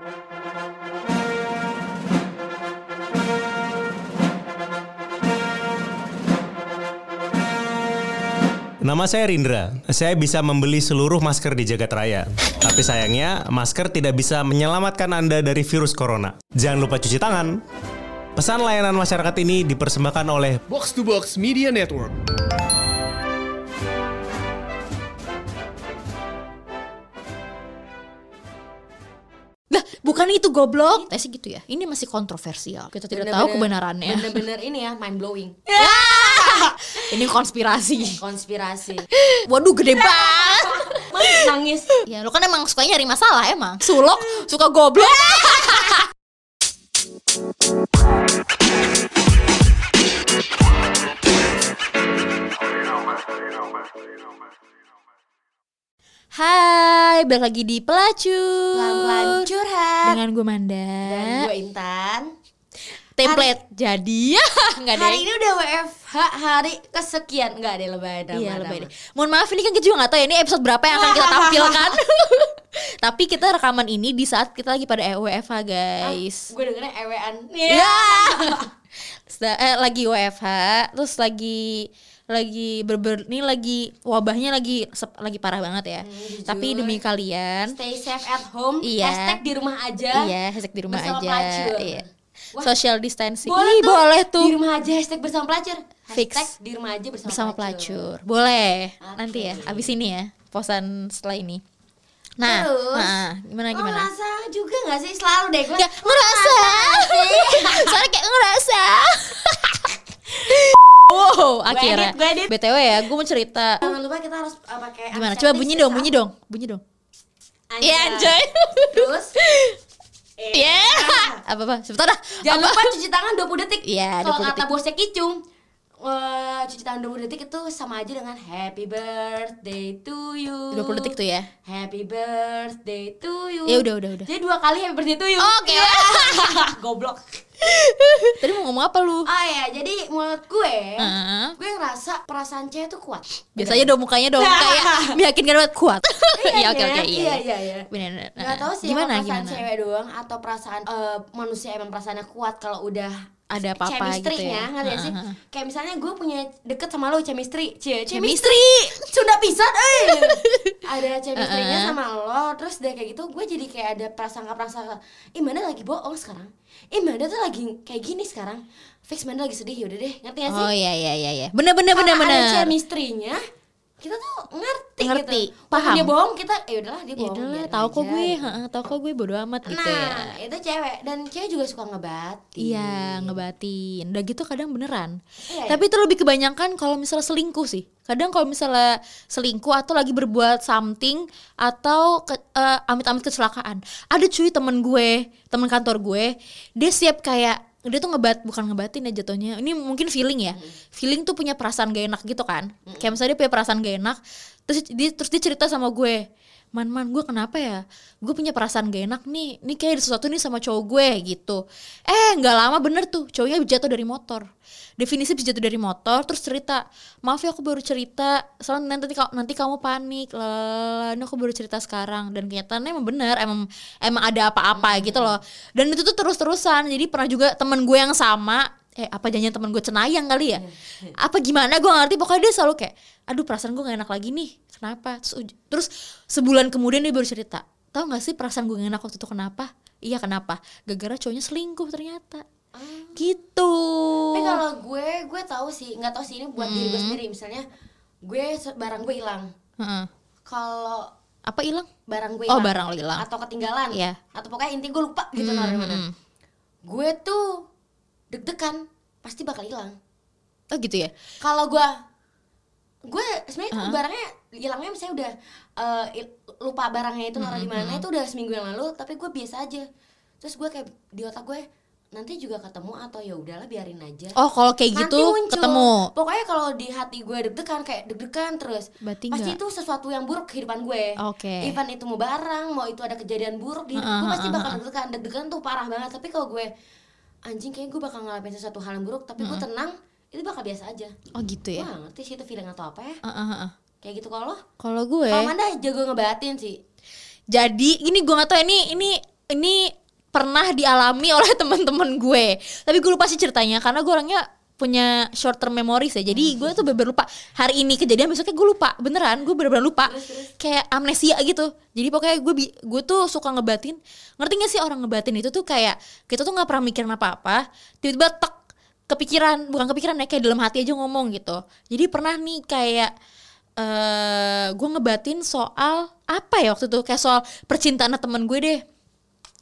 Nama saya Rindra. Saya bisa membeli seluruh masker di jagat raya. Tapi sayangnya, masker tidak bisa menyelamatkan Anda dari virus corona. Jangan lupa cuci tangan. Pesan layanan masyarakat ini dipersembahkan oleh Box to Box Media Network. Itu goblok. Tes gitu ya. Ini masih kontroversial. Kita tidak tahu kebenarannya. Bener-bener ini ya mind blowing. Ini konspirasi. Konspirasi. Waduh, gede banget. Mas nangis. Ya, lo kan emang suka nyari masalah emang. Sulok, suka goblok. Hai, balik lagi di Pelacur Pelan-pelan curhat. Dengan gue Manda Dan gue Intan. Template jadi Nggak ada Hari ini udah WFH hari kesekian Enggak ada lebay drama, Iya lebay. Mohon maaf ini kan kita juga gak tahu ya ini episode berapa yang akan kita tampilkan. Tapi kita rekaman ini di saat kita lagi pada WFH guys. Gue dengernya ewean. Ya. Seda- eh, lagi WFH, terus lagi lagi berber ini lagi wabahnya lagi sep- lagi parah banget ya. jujur. Tapi demi kalian Stay safe at home. Iya. Hashtag di rumah aja. iya, hashtag di rumah Bersama aja. pelacur. Iya. Wah, Social distancing. Boleh Ih, tuh. boleh tuh. Di rumah aja hashtag bersama pelacur. Fix. Hashtag di rumah aja bersama, bersama pelacur. Boleh. Oke. Nanti ya, abis ini ya, posan setelah ini. Nah, Terus, nah, gimana Lo gimana? ngerasa juga gak sih selalu deh gue Ya, ngerasa. Soalnya kayak ngerasa. Wow, akhirnya. edit, gue edit. BTW ya, gue mau cerita. Jangan lupa kita harus uh, pakai Gimana? Coba bunyi dong, bunyi dong, bunyi dong. Iya, anjay. Terus Iya. Apa apa? Sebentar dah. Jangan Apa? lupa cuci tangan 20 detik. Iya, Kalau 20 kata bosnya Kicung, eh, cuci tangan 20 detik itu sama aja dengan happy birthday to you. 20 detik tuh ya. Happy birthday to you. Ya udah, udah, udah. Jadi dua kali happy birthday to you. Oke. Iya. Goblok. Tadi mau ngomong apa lu? Oh ya, jadi menurut gue, Heeh. gue ngerasa perasaan cewek tuh kuat. Biasanya dong mukanya dong kayak meyakinkan banget kuat. Iya, oke oke Iya, iya. iya, iya. Benar. benar. Gak tau sih gimana perasaan gimana? cewek doang atau perasaan eh, manusia emang perasaannya kuat kalau udah Ada apa-apa gitu ya. ngerti sih? Kayak misalnya gue punya deket sama lo chemistry, cie, Chemistry. Sunda pisan, eh. ada chemistry-nya Heeh. sama lo, terus dari kayak gitu gue jadi kayak ada prasangka-prasangka, ih mana lagi bohong sekarang, ih mana tuh lagi kayak gini sekarang, fix mana lagi sedih yaudah deh, ngerti gak sih? Oh iya iya iya iya. Bener bener bener Kalau ada bener. chemistry-nya, kita tuh ngerti, Ngerti, gitu. paham. Dia bohong, kita ya udahlah dia bohong. biarin tahu kok gue, gitu. heeh, tahu kok gue bodo amat gitu Nah, ya. itu cewek dan cewek juga suka ngebatin. Iya, ngebatin. Udah gitu kadang beneran. Iya, Tapi itu lebih kebanyakan kalau misalnya selingkuh sih. Kadang kalau misalnya selingkuh atau lagi berbuat something atau ke- eh, amit-amit kecelakaan. Ada cuy temen gue, temen kantor gue, dia siap kayak dia tuh ngebat bukan ngebatin ya jatuhnya. Ini mungkin feeling ya. Feeling tuh punya perasaan gak enak gitu kan. Kayak misalnya dia punya perasaan gak enak, terus dia terus dia cerita sama gue. Man man gue kenapa ya? Gue punya perasaan gak enak nih. Ini kayak ada sesuatu nih sama cowok gue gitu. Eh nggak lama bener tuh Cowoknya jatuh dari motor. Definisi bisa jatuh dari motor Terus cerita Maaf ya aku baru cerita. Soalnya nanti, nanti kamu panik. Lalala, Ini aku baru cerita sekarang. Dan kenyataannya emang bener Emang emang ada apa-apa gitu loh. Dan itu tuh terus-terusan. Jadi pernah juga temen gue yang sama eh apa janjian temen gue cenayang kali ya? Apa gimana? Gue ngerti pokoknya dia selalu kayak aduh perasaan gue gak enak lagi nih. Kenapa? Terus, terus sebulan kemudian dia baru cerita tahu gak sih perasaan gue gak enak waktu itu kenapa? Iya kenapa? Gara-gara cowoknya selingkuh ternyata. Gitu. Tapi kalau gue, gue tahu sih, nggak tahu sih ini buat diri gue sendiri. Misalnya, gue barang gue hilang. Heeh. Kalau apa hilang? barang gue Oh, hilang, barang lo hilang. atau ketinggalan, Iya. atau pokoknya inti gue lupa gitu naruh di mana. Gue tuh deg-degan, pasti bakal hilang. oh gitu ya? Kalau gue gue sebenarnya barangnya hilangnya misalnya udah il- lupa barangnya itu naruh di mana itu udah seminggu yang lalu tapi gue biasa aja. Terus gue kayak di otak gue nanti juga ketemu atau ya udahlah biarin aja. Oh kalau kayak gitu muncul. ketemu. Pokoknya kalau di hati gue deg-degan kayak deg-degan terus Berarti pasti nggak- itu sesuatu yang buruk kehidupan gue. Oke. even itu mau barang mau itu ada kejadian buruk di hidup gue pasti bakal deg-degan. Deg-degan tuh parah banget tapi kalau gue anjing kayak gue bakal ngalamin sesuatu hal yang buruk tapi gue tenang. Itu bakal biasa aja. Oh gitu ya? Wah ngerti sih itu feeling atau apa ya. Heeh, heeh. Kayak gitu kalau kalau gue Kalau Manda jago ngebatin sih. Jadi ini gue gak tau ini ini ini pernah dialami oleh teman-teman gue. Tapi gue lupa sih ceritanya karena gue orangnya punya short term memories ya. Jadi gue tuh bener lupa. Hari ini kejadian besoknya gue lupa. Beneran gue bener-bener lupa. Kayak amnesia gitu. Jadi pokoknya gue bi- gue tuh suka ngebatin. Ngerti gak sih orang ngebatin itu tuh kayak kita tuh nggak pernah mikirin apa-apa. Tiba-tiba tek kepikiran bukan kepikiran ya kayak dalam hati aja ngomong gitu. Jadi pernah nih kayak eh gue ngebatin soal apa ya waktu itu? Kayak soal percintaan temen gue deh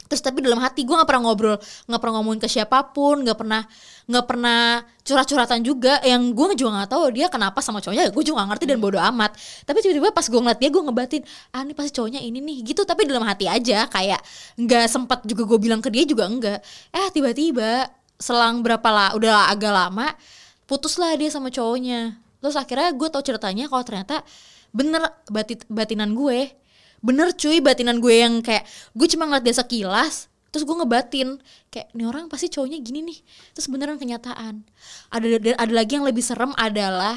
terus tapi dalam hati gue nggak pernah ngobrol nggak pernah ngomongin ke siapa pun nggak pernah nggak pernah curhat-curhatan juga. Yang gue juga nggak tahu dia kenapa sama cowoknya gue juga gak ngerti dan bodoh amat. Tapi tiba-tiba pas gue ngeliat dia gue ngebatin ah ini pasti cowoknya ini nih gitu. Tapi dalam hati aja kayak nggak sempat juga gue bilang ke dia juga enggak eh tiba-tiba selang berapa lah udah agak lama putuslah dia sama cowoknya. Terus akhirnya gue tau ceritanya kalau ternyata bener batit batinan gue bener cuy batinan gue yang kayak gue cuma ngeliat dia sekilas terus gue ngebatin. Kayak ini orang pasti cowoknya gini nih. Terus beneran kenyataan. Ada ada, ada lagi yang lebih serem adalah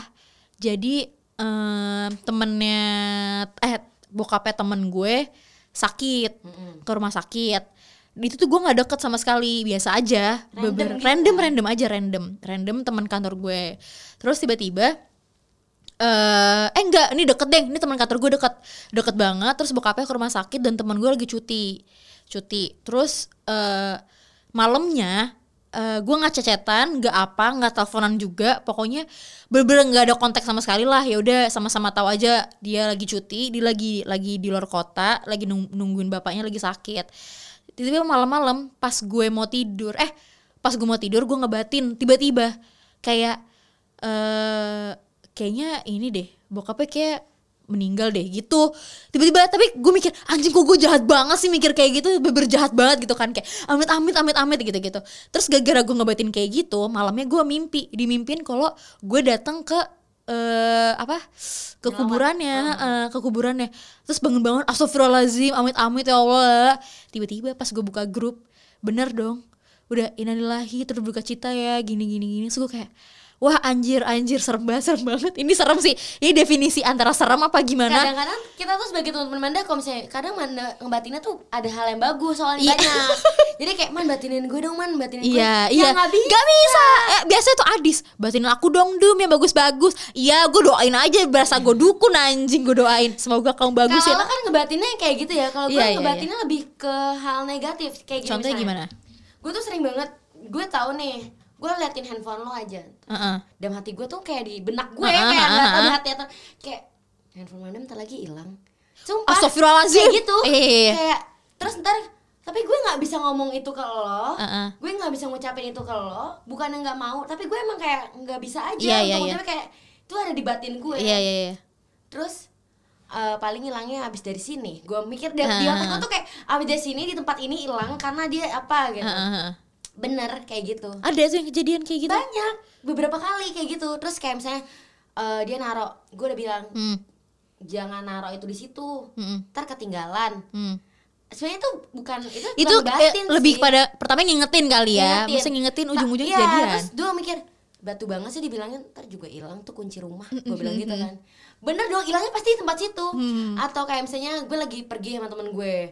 jadi em, temennya eh bokapnya temen gue sakit ke rumah sakit. Itu tuh gue nggak deket sama sekali biasa aja. Random Beber- gitu random random aja random. Random teman kantor gue. Terus tiba-tiba eh eh enggak ini deket deh ini teman kantor gue deket deket banget. Terus bokapnya ke rumah sakit dan teman gue lagi cuti cuti. Terus eh malamnya eh gue nggak cecetan nggak apa nggak teleponan juga. Pokoknya bener-bener nggak ada kontak sama sekali lah. Ya udah sama-sama tahu aja dia lagi cuti dia lagi lagi di luar kota lagi nung- nungguin bapaknya lagi sakit. Tiba-tiba malam-malam pas gue mau tidur eh pas gue mau tidur gue ngebatin. Tiba-tiba kayak eh kayaknya ini deh bokapnya kayak meninggal deh gitu. Tiba-tiba tapi gue mikir anjing kok gue jahat banget sih mikir kayak gitu? Beber jahat banget gitu kan kayak amit amit amit amit gitu gitu terus gara-gara gue ngebatin kayak gitu malamnya gue mimpi dimimpin kalau gue datang ke eh apa? Ke kuburannya eh, ke kuburannya. Terus bangun-bangun astagfirullahaladzim amit amit ya Allah. Tiba-tiba pas gue buka grup bener dong udah inanilahi terus berduka cita ya gini gini gini. Terus gue kayak wah anjir anjir serem banget serem banget ini serem sih ini definisi antara serem apa gimana kadang-kadang kita tuh sebagai teman-teman Manda kalau misalnya kadang Manda ngebatinnya tuh ada hal yang bagus soalnya Iya. banyak jadi kayak man batinin gue dong man batinin Iya, gue iya. ya nggak bisa Gak bisa. Eh, biasanya tuh Adis, batinin aku dong Dum yang bagus-bagus. Iya, gue doain aja berasa gue dukun anjing gue doain. Semoga kamu bagus ya. kalau kan ngebatinnya kayak gitu ya kalau gue Iya, iya, ngebatinnya lebih ke hal negatif kayak gini Contohnya misalnya. gimana? gue tuh sering banget gue tahu nih gue liatin handphone lo aja Heeh. dalam hati gue tuh kayak di benak gue kayak ah, tahu di ah. hati atau kayak handphone mana bentar lagi hilang sumpah Astagfirullahaladzim. kayak gitu iya. kayak terus ntar tapi gue nggak bisa ngomong itu ke lo Heeh. gue nggak bisa ngucapin itu ke lo bukannya nggak mau tapi gue emang kayak nggak bisa aja untuk iya. ngucapin kayak itu ada di batin gue Iya, iya, iya. terus eh, paling hilangnya habis dari sini gue mikir dari di Ah. otak gue tuh kayak habis dari sini di tempat ini hilang karena dia apa gitu heeh. Bener kayak gitu Ada tuh yang kejadian kayak gitu. banyak beberapa kali kayak gitu terus kayak misalnya eh, dia naro gue udah bilang Hmm. jangan naro itu di situ hmm, ntar ketinggalan hmm. sebenarnya itu bukan itu Itu bukan eh, batin lebih sih. pada pertama ngingetin kali ya. Ngingetin. Masa ngingetin ujung-ujungnya iya, kejadian. terus gue mikir batu banget sih dibilangin ntar juga hilang tuh kunci rumah gue bilang gitu kan bener dong hilangnya pasti di tempat situ Hmm. atau kayak misalnya gue lagi pergi sama temen gue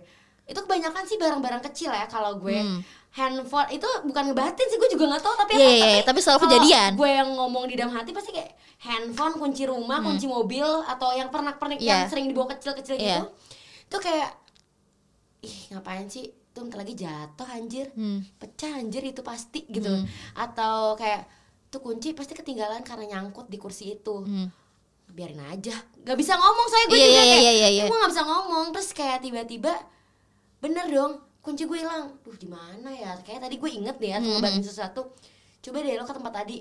itu kebanyakan sih barang-barang kecil ya kalau gue handphone itu bukan ngebatin sih gue juga nggak tahu tapi Hmm. Iya, iya, iya, tapi selalu kejadian. gue yang ngomong di dalam hati pasti kayak handphone kunci rumah kunci mobil atau yang Hmm. Iya. yang sering dibawa kecil-kecil Iya. gitu itu kayak ih ngapain sih tuh bentar lagi jatuh anjir Hmm. pecah anjir itu pasti gitu atau kayak tuh kunci pasti ketinggalan karena nyangkut di kursi itu Hmm. biarin aja nggak bisa ngomong saya gue Iya, juga iya, kayak iya, iya, iya. gue nggak bisa ngomong terus kayak tiba-tiba bener dong kunci gue hilang duh di mana ya kayak tadi gue inget deh atau Hmm. sesuatu coba deh lo ke tempat tadi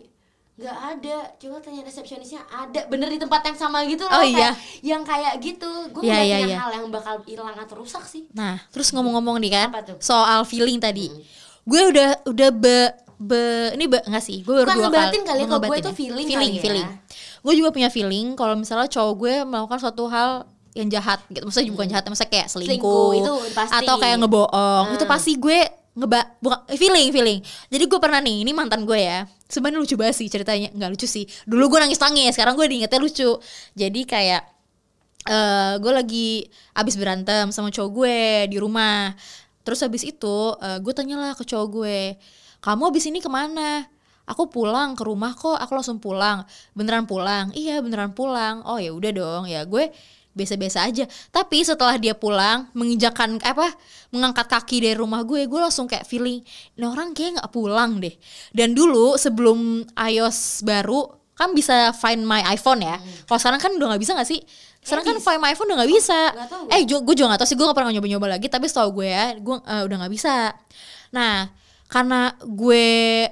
nggak ada coba tanya resepsionisnya ada bener di tempat yang sama gitu loh Oh, kayak iya. yang kayak gitu gue iya, punya iya. hal yang bakal hilang atau rusak sih Nah, terus ngomong-ngomong nih kan soal feeling tadi. Gue udah udah be, be ini be, enggak sih, gue baru Bukan dua kali. kali ya, Gue kalau gue itu ya. feeling feeling, kali ya. feeling. Gue juga punya feeling kalau misalnya cowok gue melakukan suatu hal yang jahat gitu. Maksudnya bukan jahat, maksudnya kayak selingkuh, Selingkuh, itu pasti. atau kayak ngebohong. Hmm. Itu pasti gue ngeba bukan feeling feeling. Jadi gue pernah nih, ini mantan gue ya. Sebenarnya lucu banget sih ceritanya, nggak lucu sih. Dulu gue nangis nangis, sekarang gue diingetnya lucu. Jadi kayak eh gue lagi abis berantem sama cowok gue di rumah terus habis itu gue tanyalah ke cowok gue kamu habis ini ke mana aku pulang ke rumah kok aku langsung pulang beneran pulang iya beneran pulang oh ya udah dong ya gue biasa-biasa aja. Tapi setelah dia pulang menginjakan apa mengangkat kaki dari rumah gue gue langsung kayak feeling ini orang kayak nggak pulang deh. Dan dulu sebelum iOS baru kan bisa find my iPhone ya. Kalau sekarang kan udah nggak bisa nggak sih? Sekarang kan find my iPhone udah nggak bisa. Nggak tahu eh gue juga nggak tahu sih gue nggak pernah nyoba-nyoba lagi tapi setahu gue ya gue eh, udah nggak bisa. Nah karena gue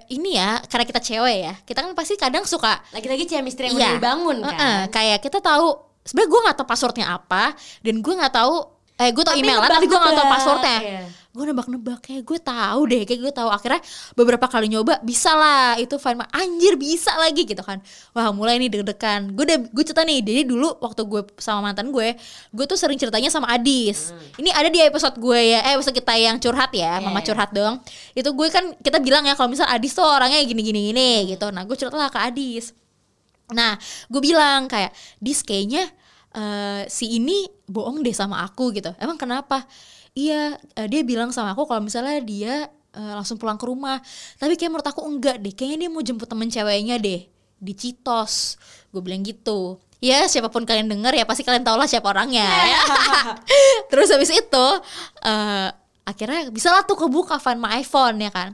ini ya karena kita cewek ya kita kan pasti kadang suka lagi-lagi chemistry yang Iya. udah dibangun kan. Heeh, kayak kita tahu sebenarnya gue nggak tahu passwordnya apa dan gue nggak tahu eh gue tau Tapi emailan tapi gue nggak tahu nebak-nebak, passwordnya. iya. gue nebak-nebak kayak gue tahu deh kayak gue tahu. Akhirnya beberapa kali nyoba bisa lah itu find my anjir bisa lagi gitu kan. Wah mulai nih deg-degan. Gue udah gue cerita nih jadi dulu waktu gue sama mantan gue gue tuh sering ceritanya sama Adis. Ini ada di episode gue ya eh episode kita yang curhat ya mama iya. curhat dong. Itu gue kan kita bilang ya kalau misal Adis tuh orangnya gini gini gini gitu. Nah gue cerita lah ke Adis Nah, gue bilang kayak dis kayaknya eh, si ini bohong deh sama aku gitu. Emang kenapa? Iya, eh, dia bilang sama aku kalau misalnya dia eh, langsung pulang ke rumah. Tapi kayak menurut aku enggak deh. Kayaknya dia mau jemput temen ceweknya deh di Citos. Gue bilang gitu. Ya siapa pun kalian denger ya pasti kalian tau lah siapa orangnya. ya. Terus habis itu eh akhirnya bisa lah tuh kebuka find my iPhone ya kan.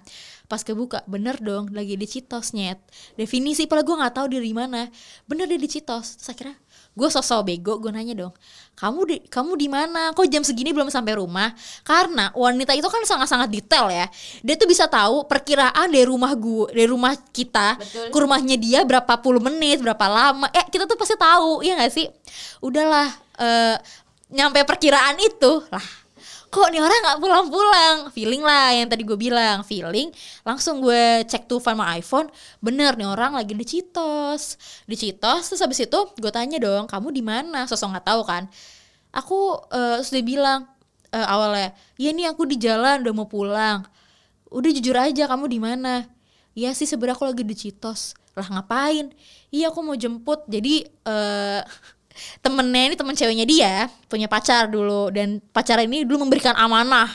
Pas kebuka bener dong lagi di Citos nyet. Definisi padahal gue nggak tahu dia di mana. Bener dia di Citos. Terus akhirnya gue sosok bego gue nanya dong kamu di kamu di mana kok jam segini belum sampai rumah karena wanita itu kan sangat-sangat detail ya dia tuh bisa tahu perkiraan dari rumah gue dari rumah kita Betul. ke rumahnya dia berapa puluh menit berapa lama eh kita tuh pasti tahu ya nggak sih udahlah eh nyampe perkiraan itu lah kok nih orang nggak pulang-pulang? Feeling lah yang tadi gue bilang feeling. Langsung gue cek tuh my iPhone bener nih orang lagi di Citos. Di Citos terus habis itu gue tanya dong kamu di mana? Sosok nggak tahu kan. Aku eh sudah bilang eh, awalnya ya nih aku di jalan udah mau pulang. Udah jujur aja kamu di mana? Iya sih sebenarnya aku lagi di Citos. Lah ngapain? Iya aku mau jemput. Jadi eh temennya ini temen ceweknya dia punya pacar dulu dan pacar ini dulu memberikan amanah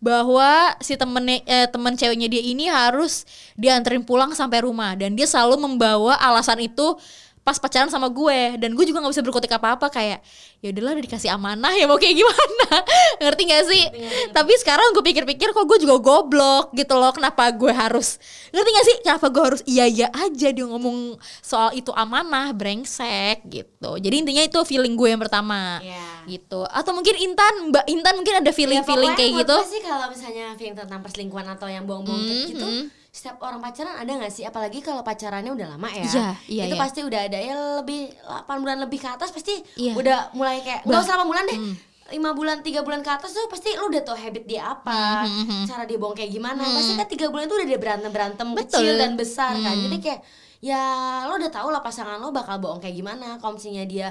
bahwa si temennya eh, temen ceweknya dia ini harus dianterin pulang sampai rumah dan dia selalu membawa alasan itu pas pacaran sama gue. Dan gue juga nggak bisa berkutik apa apa kayak ya udahlah udah dikasih amanah ya mau kayak gimana? Ngerti gak sih? Tapi sekarang gue pikir-pikir kok gue juga goblok gitu loh kenapa gue harus ngerti gak sih? Kenapa gue harus iya iya aja dia ngomong soal itu amanah brengsek gitu. Jadi intinya itu feeling gue yang pertama Iya. gitu. Atau mungkin Intan Mbak Intan mungkin ada feeling feeling Ya, kayak pokoknya gitu. sih kalau misalnya feeling tentang perselingkuhan atau yang bohong-bohong kayak gitu setiap orang pacaran ada nggak sih apalagi kalau pacarannya udah lama ya Iya, iya, itu iya. pasti udah ada ya lebih 8 bulan lebih ke atas pasti Iya. udah mulai kayak nggak usah 8 bulan deh lima bulan tiga bulan ke atas tuh pasti lu udah tau habit dia apa cara dia bohong kayak gimana pasti kan tiga bulan itu udah dia berantem berantem Betul. kecil dan besar kan jadi kayak ya lo udah tau lah pasangan lo bakal bohong kayak gimana kalau misalnya dia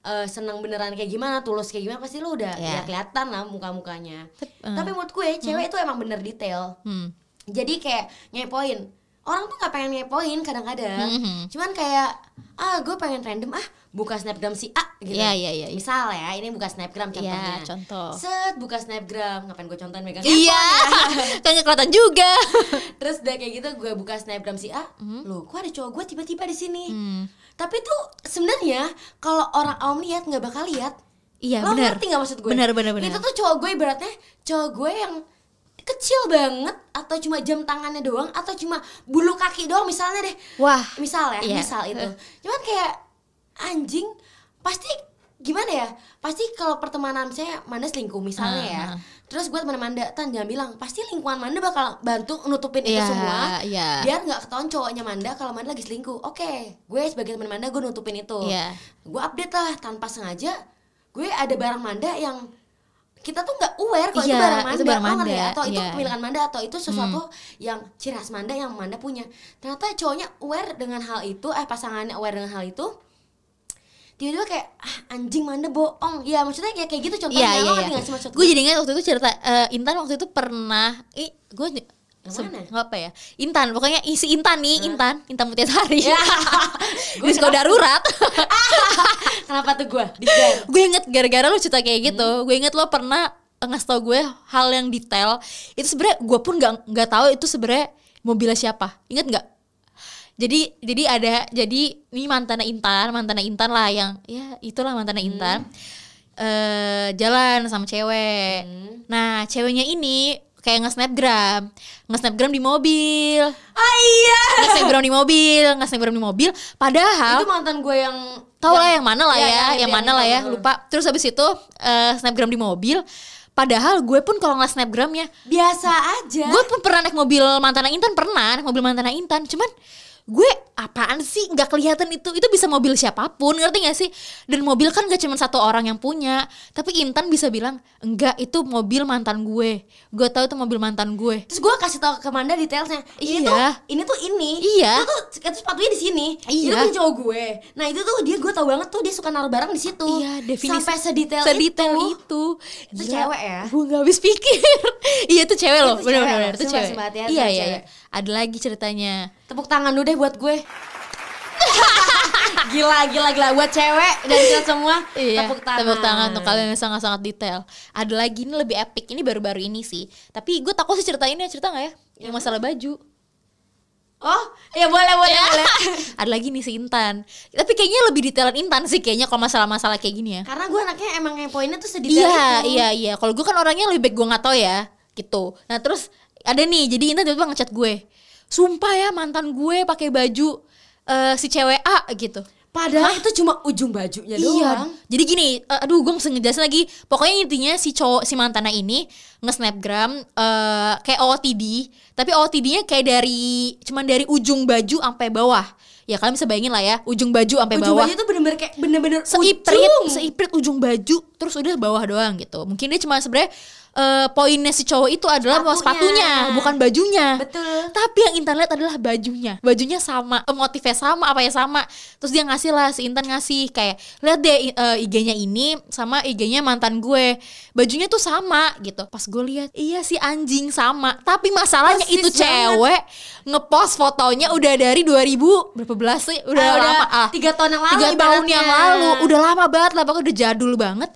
eh, seneng beneran kayak gimana tulus kayak gimana pasti lo udah Iya. ya kelihatan lah muka mukanya Tep- eh. tapi menurut gue cewek itu emang bener detail Hmm. Jadi kayak ngepoin orang tuh nggak pengen ngepoin kadang-kadang Mhm. cuman kayak ah gue pengen random ah buka snapgram si A gitu Iya, iya, iya. misal ya ini buka snapgram contohnya Iya, contoh. set buka snapgram ngapain gue contohin megang Iya, ya? kan nggak kelihatan juga. terus udah kayak gitu gue buka snapgram si A loh kok ada cowok gue tiba-tiba di sini Hmm. tapi tuh sebenarnya kalau orang awam lihat nggak bakal lihat Iya, lo benar. ngerti nggak maksud gue Benar, benar, benar. itu tuh cowok gue ibaratnya cowok gue yang kecil banget atau cuma jam tangannya doang atau cuma bulu kaki doang misalnya deh Wah, misal ya iya. misal itu cuman kayak anjing pasti gimana ya pasti kalau pertemanan saya Manda selingkuh misalnya ya Ah, ah. terus gue teman Manda tan jangan bilang pasti lingkungan Manda bakal bantu nutupin itu Iya, semua iya. biar nggak ketahuan cowoknya Manda kalau Manda lagi selingkuh oke gue sebagai teman Manda gue nutupin itu Iya. gue update lah tanpa sengaja gue ada barang Manda yang kita tuh nggak aware kalau itu Iya, barang Manda, itu barang Manda, ya? atau itu iya. kepemilikan Manda atau itu sesuatu yang ciri khas Manda yang Manda punya. Ternyata cowoknya aware dengan hal itu, eh pasangannya aware dengan hal itu. Tiba-tiba kayak ah, anjing Manda bohong. Ya maksudnya kayak kayak gitu contohnya. Iya, iya, iya. nggak sih maksud Gue jadi ingat waktu itu cerita eh, Intan waktu itu pernah, ih, gue? Nggak apa ya? Intan, pokoknya isi Intan nih, Intan, Intan Mutiasari. Ya. Gue sekolah darurat. Kenapa tuh gue? Gue inget gara-gara lu cerita kayak gitu. Hmm. Gue inget lo pernah ngasih tau gue hal yang detail itu sebenarnya gue pun nggak nggak tahu itu sebenarnya mobilnya siapa inget nggak jadi jadi ada jadi ini mantannya Intan mantannya Intan lah yang ya itulah mantannya Intan eh jalan sama cewek nah ceweknya ini kayak nge-snapgram nge-snapgram di mobil ah iya nge-snapgram di mobil nge-snapgram di mobil padahal itu mantan gue yang Tahu lah yang mana lah Iya, ya, iya, yang iya, mana lah ya, tahu. lupa. Terus habis itu eh, snapgram di mobil. Padahal gue pun kalau nggak snapgramnya, biasa aja gue pun pernah naik mobil mantan Intan pernah naik mobil mantan Intan. Cuman gue apaan sih nggak kelihatan itu itu bisa mobil siapa pun ngerti gak sih dan mobil kan gak cuma satu orang yang punya tapi Intan bisa bilang enggak itu mobil mantan gue gue tahu itu mobil mantan gue terus gue kasih tau ke Manda detailnya ini Iya. tuh ini tuh ini Iya. itu tuh itu sepatunya di sini itu Iya. punya cowok gue nah itu tuh dia gue tau banget tuh dia suka naruh barang di situ Iya, definisi sampai sedetail, sedetail itu, itu. Itu Gila, cewek ya? Gue gak habis pikir. iya itu cewek loh, Itu benar cewek benar loh, itu cewek. sumpah, hati-hati iya iya. cewek. iya. Ada lagi ceritanya. tepuk tangan dulu deh buat gue gila gila gila buat cewek dan kita semua Iya, tepuk tangan tepuk tangan untuk kalian yang sangat-sangat detail. Ada lagi ini lebih epic, ini baru-baru ini sih. Tapi gue takut sih ceritain ya, cerita nggak ya? Yang masalah baju. oh ya boleh boleh Ya. boleh Ada lagi nih si Intan. Tapi kayaknya lebih detailan Intan sih kayaknya kalau masalah-masalah kayak gini ya. karena gue anaknya emang ngepoinnya tuh sedetail Iya, itu iya, iya. Kalau gue kan orangnya lebih baik gue nggak tahu ya, gitu. Nah terus ada nih, jadi Intan tiba-tiba ngechat gue. Sumpah ya mantan gue pakai baju eh, si cewek A gitu. padahal itu cuma ujung bajunya Iya. doang Jadi gini, eh, aduh gue mesti ngejelasin lagi. Pokoknya intinya si cowok si mantannya ini nge-snapgram eh, kayak OOTD, tapi OOTD-nya kayak dari cuman dari ujung baju sampai bawah. Ya kalian bisa bayangin lah ya, ujung baju sampai ujung bawah. baju tuh bener-bener kayak bener-bener Seiprit, ujung. seiprit ujung baju, terus udah bawah doang gitu. Mungkin dia cuma sebenarnya eh, poinnya si cowok itu adalah Sepatunya. sepatunya, bukan bajunya. Betul. Tapi yang Intan lihat adalah bajunya. Bajunya sama, eh, motifnya sama, apa ya sama. Terus dia ngasih lah, si Intan ngasih kayak lihat deh eh, IG-nya ini sama IG-nya mantan gue. Bajunya tuh sama gitu. Pas gue lihat, iya si anjing sama. Tapi masalahnya Persis itu banget. cewek ngepost fotonya udah dari 2000 berapa belas sih? Udah Ah, lama ah. tiga tahun yang lalu Tiga tahun yang lalu, udah lama banget lah, pokoknya udah jadul banget.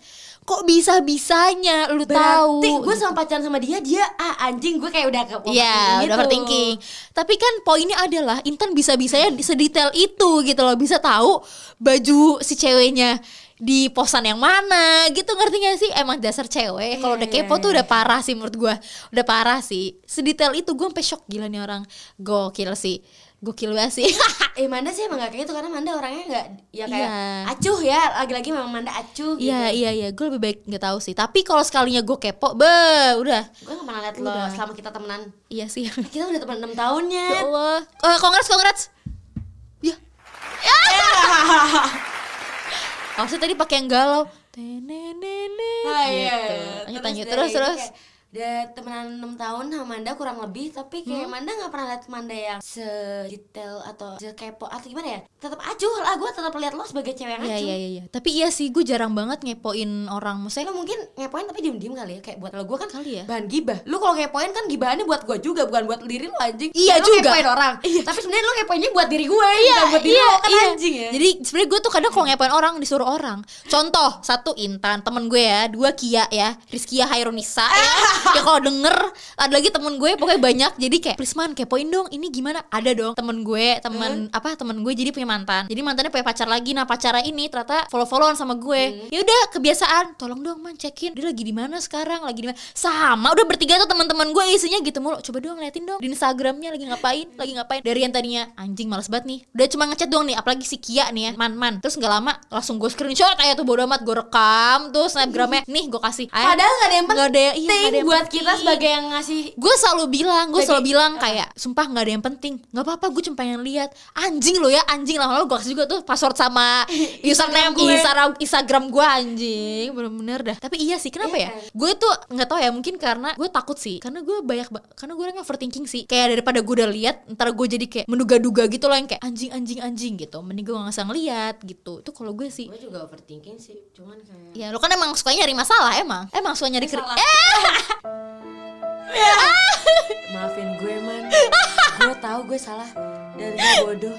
Kok bisa bisanya lu tahu? Berarti gue sama pacaran sama dia dia ah anjing gue kayak udah ke Iya, udah overthinking. Tapi kan poinnya adalah Intan bisa-bisanya sedetail itu gitu loh, bisa tahu baju si ceweknya di posan yang mana gitu ngerti gak sih? Emang dasar cewek kalau udah Iya, kepo iya, tuh iya. udah parah sih menurut gue udah parah sih. Sedetail itu gue sampai shock gila nih orang. Gokil sih. Gokil banget sih. Eh Manda sih emang gak kayak gitu karena Manda orangnya gak ya kayak Iya. acuh ya. Lagi-lagi memang Manda acuh gitu. iya iya. Iya gue lebih baik nggak tahu sih. Tapi kalau sekalinya gue kepo be udah. Gue gak pernah liat lo Udah. selama kita temenan. iya sih. Kita udah temen 6 tahunnya. ya Allah. Eh, congrats congrats. Ya. Kalau sih tadi pakai yang galau. Tenenene. Ah, iya. Gitu. Lanjut lanjut terus terus. kayak, Udah temenan 6 tahun sama Manda kurang lebih Tapi Hmm? kayak Manda gak pernah liat Manda yang sedetail atau sekepo atau gimana ya Tetap acuh lah gue tetap liat lo sebagai cewek yang Iya acuh iya iya. iya. Tapi iya sih gue jarang banget ngepoin orang. Maksudnya Lo mungkin ngepoin tapi diem-diem kali ya Kayak buat lo gue kan Kali ya. bahan gibah Lu kalau ngepoin kan gibahannya buat gue juga Bukan buat diri lo anjing Iya Lo juga. ngepoin orang Iya. Tapi sebenarnya lo ngepoinnya buat diri gue Bukan buat diri lo kan anjing ya Jadi sebenarnya gue tuh kadang kalau ngepoin orang disuruh orang. Contoh satu Intan temen gue ya, dua Kia ya, Rizkia Hairunisa ya. Ya kalau denger ada lagi temen gue pokoknya banyak. Jadi kayak please man kepoin dong. Ini gimana? Ada dong temen gue, temen apa temen gue jadi punya mantan. Jadi mantannya punya pacar lagi. Nah pacarnya ini ternyata follow followan sama gue. Ya udah kebiasaan. Tolong dong man cekin. Dia lagi di mana sekarang? Lagi di mana? Sama udah bertiga tuh teman-teman gue isinya gitu mulu. Coba dong liatin dong di Instagramnya lagi ngapain? Lagi ngapain? Dari yang tadinya anjing males banget nih. Udah cuma ngechat doang nih. Apalagi si Kia nih ya. Man man. Terus nggak lama langsung gue screenshot aja tuh bodo amat. Gue rekam tuh snapgramnya. Nih gue kasih. Padahal gak ada yang Nggak penting ada yang- iya, nggak ada yang buat kita sebagai yang ngasih gue selalu bilang gue selalu bilang kayak sumpah nggak ada yang penting. Nggak apa-apa gue cuma pengen lihat. Anjing lo ya anjing. Lama-lama gue kasih juga tuh password sama username gue. Instagram Instagram gue anjing. Bener-bener dah. Tapi iya sih kenapa Iya ya? Kan? gue tuh nggak tahu ya mungkin karena gue takut sih. Karena gue banyak ba- karena gue orangnya overthinking sih. Kayak daripada gue udah lihat ntar gue jadi kayak menduga-duga gitu loh yang kayak anjing anjing anjing gitu. Mending gue nggak usah ngeliat gitu. Itu kalau gue sih. Gue juga overthinking sih Cuman kayak ya lo kan emang suka nyari masalah emang. Emang suka nyari keri- Salah. Maafin gue man. Gue tahu gue salah. Dan gue bodoh.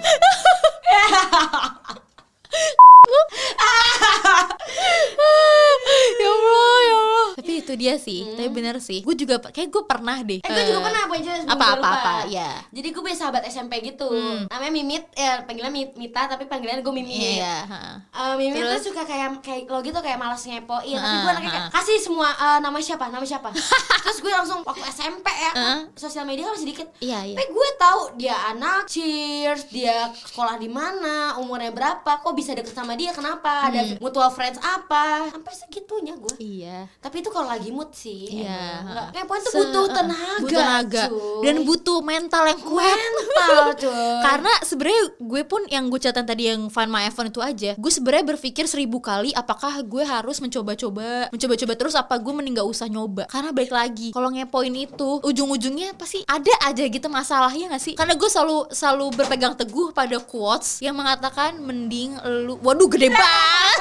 Ya Allah ya Allah tapi itu dia sih tapi bener sih gue juga kayak gue pernah deh Eh, gue juga pernah cewek sebelum apa apa lupa. apa ya Jadi gue punya sahabat SMP gitu. Namanya Mimit, ya panggilan Mi- Mita tapi panggilan gue Mimit. iya ha. Eh, Mimit Terus? tuh suka kayak kayak lo gitu kayak malas ngepoin tapi Ah, gue anaknya kayak kasih semua eh, nama siapa nama siapa terus gue langsung waktu SMP ya Ah. sosial media kan masih dikit Iya, iya. tapi gue tahu dia anak cheers dia sekolah di mana umurnya berapa kok bisa deket sama dia kenapa ada Hmm. mutual friends apa sampai segitunya gue iya tapi itu kalau lagi mood sih Iya. ngepoin tuh butuh uh, tenaga butuh tenaga. cuy. dan butuh mental yang kuat. Mental cuy. Karena sebenarnya gue pun yang gue catat tadi yang find my iPhone itu aja gue sebenarnya berpikir seribu kali apakah gue harus mencoba-coba mencoba-coba terus apa gue mending gak usah nyoba. Karena balik lagi kalau ngepoin itu ujung-ujungnya pasti ada aja gitu masalahnya gak sih? Karena gue selalu selalu berpegang teguh pada quotes yang mengatakan mending lu waduh gede banget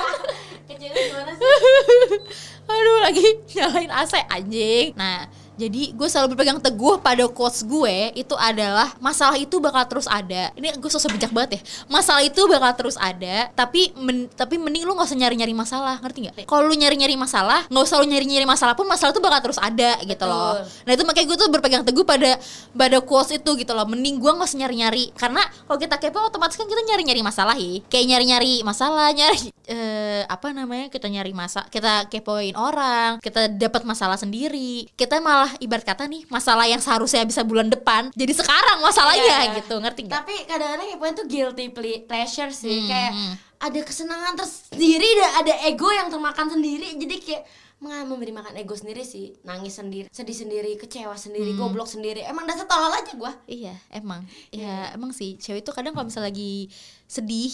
kecilnya gimana sih Aduh lagi nyalain AC anjing Nah jadi gue selalu berpegang teguh pada quotes gue itu adalah masalah itu bakal terus ada. Ini gue sosok bijak banget ya. Masalah itu bakal terus ada, tapi men- tapi mending lu nggak usah nyari-nyari masalah, ngerti nggak? Kalau lu nyari-nyari masalah, nggak usah lu nyari-nyari masalah pun masalah itu bakal terus ada gitu loh. Nah itu makanya gue tuh berpegang teguh pada pada quotes itu gitu loh. Mending gue nggak usah nyari-nyari karena kalau kita kepo otomatis kan kita nyari-nyari masalah ya. Kayak nyari-nyari masalah, nyari eh, apa namanya kita nyari masa, kita kepoin orang, kita dapat masalah sendiri. Kita malah ibarat kata nih masalah yang seharusnya bisa bulan depan, jadi sekarang masalahnya Iya. gitu, ngerti nggak? Tapi kadang-kadang kepoin tuh guilty ple- pleasure sih Hmm, Kayak hmm. ada kesenangan tersendiri dan ada ego yang termakan sendiri Jadi kayak memberi makan ego sendiri sih Nangis sendiri, sedih sendiri, kecewa sendiri, Hmm. goblok sendiri Emang dasar tolol aja gua Iya, emang. Ya, emang sih cewek itu kadang kalau misalnya lagi sedih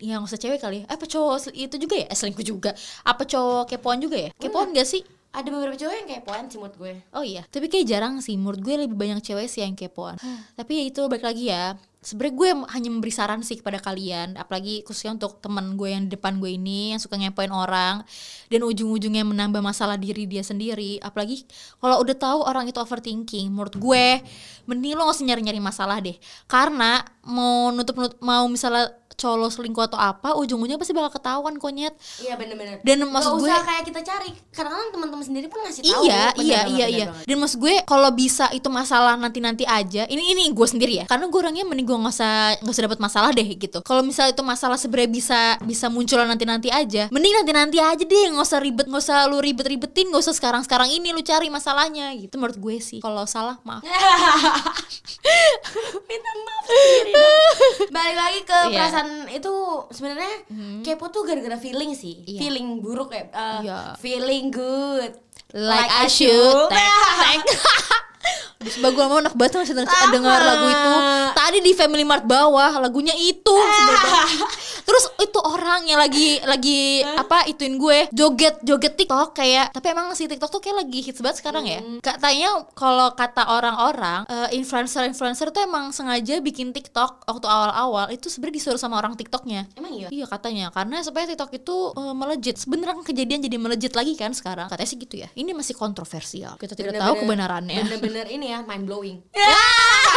yang usah cewek kali ya? Apa cowok itu juga ya? Eh, selingkuh juga. Apa cowok kepoan juga ya? Kepoan gak sih? Ada beberapa cowok yang kepoan sih menurut gue. Oh iya, tapi kayak jarang sih. Menurut gue lebih banyak cewek sih yang kepoan. tapi ya itu balik lagi ya. Sebenarnya gue hanya memberi saran sih kepada kalian, apalagi khususnya untuk teman gue yang di depan gue ini yang suka ngepoin orang dan ujung-ujungnya menambah masalah diri dia sendiri. Apalagi kalau udah tahu orang itu overthinking, menurut gue mending lo gak usah nyari-nyari masalah deh. Karena mau nutup-nutup mau misalnya lo selingkuh atau apa, ujung-ujungnya pasti bakal ketahuan konyet. Iya bener-bener Dan Gak maksud gue- usah kayak kita cari Kadang-kadang teman-teman sendiri pun ngasih tahu Iya, Bener iya, iya, bener iya. banget. Dan maksud gue kalau bisa itu masalah nanti-nanti aja. Ini ini gue sendiri ya. Karena gue orangnya mending gue nggak usah nggak usah dapat masalah deh gitu. Kalau misalnya itu masalah sebenarnya bisa bisa muncul nanti-nanti aja. Mending nanti-nanti aja deh, nggak usah ribet, nggak usah lu ribet-ribetin, nggak usah sekarang-sekarang ini lu cari masalahnya gitu. Menurut gue sih. Kalau salah maaf. minta maaf sendiri dong. balik lagi ke Iya. perasaan itu sebenarnya kepo tuh gara-gara feeling sih Iya. feeling buruk ya uh, Iya. feeling good Like, I should. Tek, tek. Aduh, Sumpah gue mau enak banget masih Sama. dengar lagu itu Tadi di Family Mart bawah lagunya itu. Terus itu orang yang lagi lagi apa ituin gue joget joget TikTok kayak tapi emang si TikTok tuh kayak lagi hits banget sekarang ya. Katanya kalau kata orang-orang eh, influencer-influencer tuh emang sengaja bikin TikTok waktu awal-awal itu sebenarnya disuruh sama orang TikToknya. emang iya Iya katanya karena supaya TikTok itu eh, melejit. Sebenarnya kejadian jadi melejit lagi kan sekarang. Katanya sih gitu ya. Ini masih kontroversial. Kita tidak tahu kebenarannya. Bener-bener ini ya mind blowing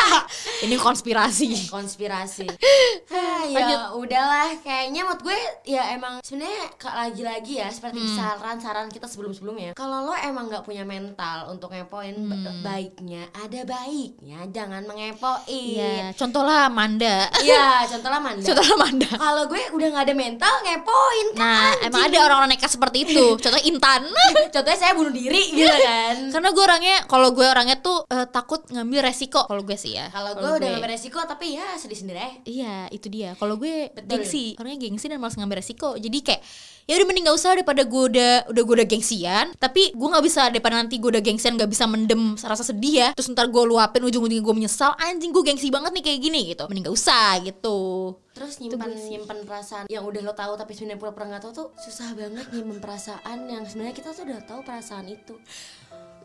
Ini konspirasi. konspirasi ah, ya udahlah kayaknya menurut gue ya emang sebenarnya lagi-lagi ya seperti Hmm. saran-saran kita sebelum-sebelumnya kalau lo emang nggak punya mental untuk ngepoin Hmm. baiknya ada baiknya jangan mengepoin Iya, contohlah Manda. Iya, contohnya Manda. Contohlah Manda. Kalau gue udah nggak ada mental ngepoin kan. Nah, emang ada orang-orang nekat seperti itu. Contohnya Intan. Contohnya saya bunuh diri gitu kan. Karena gue orangnya, kalau gue orangnya tuh eh, takut ngambil resiko. Kalau gue sih ya. Kalau gue udah ngambil resiko tapi ya sedih sendiri aja. Iya, itu dia. Kalau gue Betul. gengsi, orangnya gengsi dan malas ngambil resiko. Jadi kayak ya udah mending gak usah daripada gue udah udah gue udah gengsian tapi gue nggak bisa daripada nanti gue udah gengsian gak bisa mendem rasa sedih ya terus ntar gue luapin ujung-ujungnya gue menyesal anjing gue gengsi banget nih kayak gini gitu mending gak usah gitu Terus nyimpan nyimpan perasaan yang udah lo tahu tapi sebenarnya pura-pura nggak tahu tuh susah banget nyimpen perasaan yang sebenarnya kita tuh udah tahu perasaan itu.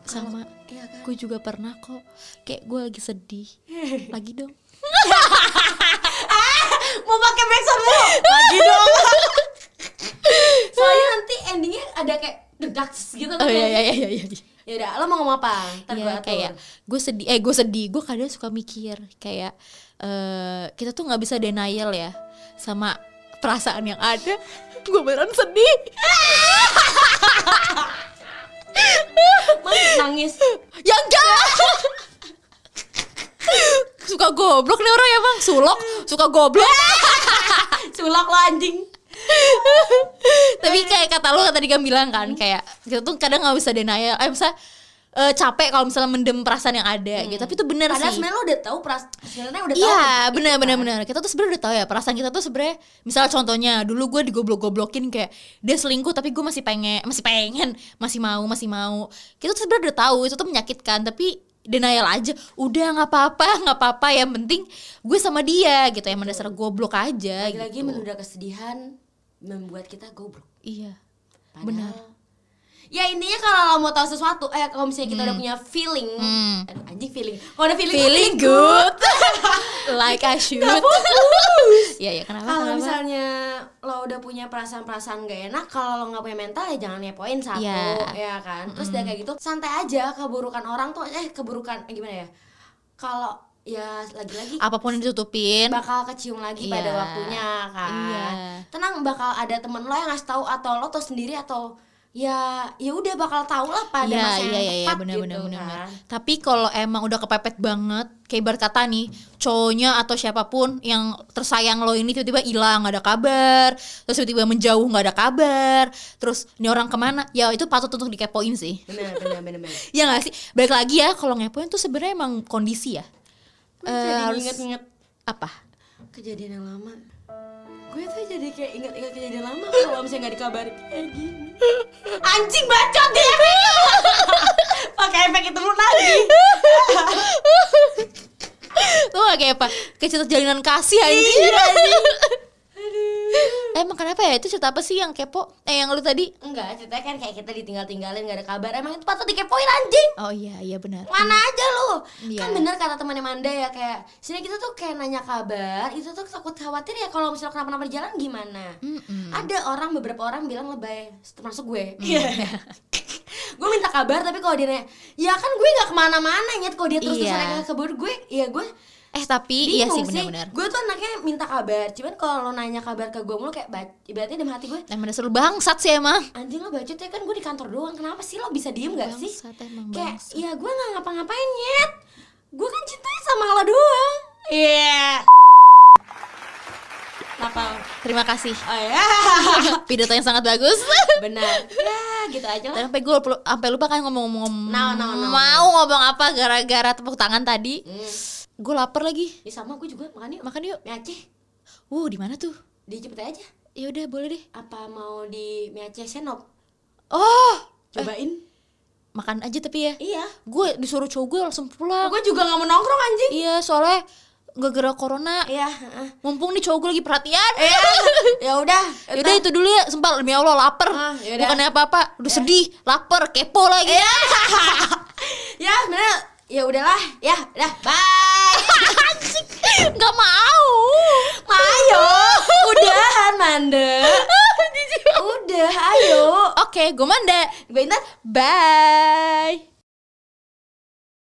Sama Iya kan? gue juga pernah kok kayak gue lagi sedih lagi dong Mau pakai backsound dulu? Lagi dong. Soalnya nanti endingnya ada kayak dedak gitu oh iya iya iya iya iya. Ya udah, lo mau ngomong apa? Ntar gue Iya, atur. kayak gue sedih eh gue sedih gue kadang suka mikir kayak eh kita tuh nggak bisa denial ya sama perasaan yang ada gue beneran sedih. Ya enggak. suka goblok nih orang ya bang, sulok, suka goblok. Sulak lo anjing. Tapi kayak kata lo tadi kan bilang kan kayak kita tuh kadang nggak bisa denial, eh bisa eh, capek kalau misalnya mendem perasaan yang ada gitu. Tapi itu Padahal sih. sebenarnya lo udah tahu peras sebenarnya udah tahu. Iya itu benar kan. benar benar kita tuh sebenarnya udah tahu ya perasaan kita tuh sebenarnya misalnya contohnya dulu gue digoblok-goblokin kayak dia selingkuh tapi gue masih pengen masih pengen masih mau masih mau kita tuh sebenarnya udah tahu itu tuh menyakitkan tapi denial aja udah nggak apa-apa nggak apa-apa yang penting gue sama dia gitu yang dasar goblok aja Lagi-lagi gitu. menunda kesedihan membuat kita goblok. iya Padahal- benar Ya intinya kalau lo mau tahu sesuatu, eh kalau misalnya kita udah punya feeling, Hmm. aduh, anjing feeling, kalau ada feeling, feeling good like I should iya ya kenapa Kalau misalnya lo udah punya perasaan-perasaan gak enak, kalau lo nggak punya mental ya jangan ngepoin satu, Iya. ya kan. Terus udah kayak gitu, santai aja keburukan orang tuh, eh keburukan eh, gimana ya? Kalau ya lagi-lagi apa pun yang ditutupin bakal kecium lagi pada Iya. waktunya kan. Iya. Tenang bakal ada temen lo yang ngasih tahu atau lo tau sendiri atau ya ya udah bakal tahu lah pada Iya masa iya yang iya iya tepat benar gitu benar benar. kan. benar. Tapi kalau emang udah kepepet banget, kayak ibarat kata nih, cowoknya atau siapa pun yang tersayang lo ini tiba-tiba hilang nggak ada kabar, terus tiba-tiba menjauh nggak ada kabar, terus ini orang ke mana? Ya itu patut untuk dikepoin sih. Benar benar benar benar. Ya nggak sih? Balik lagi ya, kalau ngepoin tuh sebenarnya emang kondisi ya. Eh, jadi harus- inget-inget Apa? kejadian yang lama. Gue tuh jadi kayak inget-inget kejadian lama kalau misalnya nggak dikabarin kayak gini. Anjing bacot dia. Pakai efek itu lu lagi. Tuh kayak apa? Kayak cerita jalinan kasih anjing. Iya, Emang kenapa ya? Itu cerita apa sih yang kepo? Eh yang lu tadi? Enggak, ceritanya kan kayak kita ditinggal-tinggalin gak ada kabar. Emang itu patut dikepoin anjing. Oh iya, iya benar. Mana aja lu Iya. Kan bener kata temannya Manda ya Kayak sini kita tuh kayak nanya kabar Itu tuh takut khawatir ya Kalau misalnya kenapa-napa di jalan gimana Mm-mm. Ada orang beberapa orang bilang lebay Termasuk gue Mm. Gue minta kabar tapi kalau dia nanya Ya kan gue gak ke mana-mana nyet Kalau dia terus-terusan Iya. nanya kabar gue Ya gue Eh tapi iya sih bingung benar-benar. Gue tuh anaknya minta kabar Cuman kalau lo nanya kabar ke gue mulu Kayak ba- ibaratnya dalam hati gue Emang dasar lu bangsat sih emang. Anjing lo bacot ya kan gue di kantor doang Kenapa sih lo bisa diem gak sih emang Kayak bangsat. ya gue gak ngapa-ngapain nyet Gue kan cintanya sama lo doang Iya Kenapa? Terima kasih. Oh ya Pidato yang sangat bagus. Benar Ya gitu aja lah sampai gue sampai lupa kan ngomong-ngomong No, no, no, mau ngomong apa gara-gara tepuk tangan tadi. hmm. Gue lapar lagi. Ya sama gue juga makan yuk Makan yuk. Mie Aceh Uh, di mana tuh? Di Cepete aja Ya udah, boleh deh. Apa mau di Mie Aceh Senop? Oh, Cobain makan aja tapi ya. Iya Gue disuruh cowok gue langsung pulang. Gue juga gak mau nongkrong anjing Iya, soalnya gak gara corona. Iya heeh. Mumpung nih cowok gue lagi perhatian. Iya Ya udah Yaudah itu dulu ya, sempal demi Allah lapar. Yaudah. Bukannya apa-apa, udah sedih, lapar, kepo lagi. Ya sebenarnya Ya udahlah Ya udah Bye nggak mau. Ayo, udahan Manda. Udah, ayo. Oke, gue manda. Gue Intan. Bye.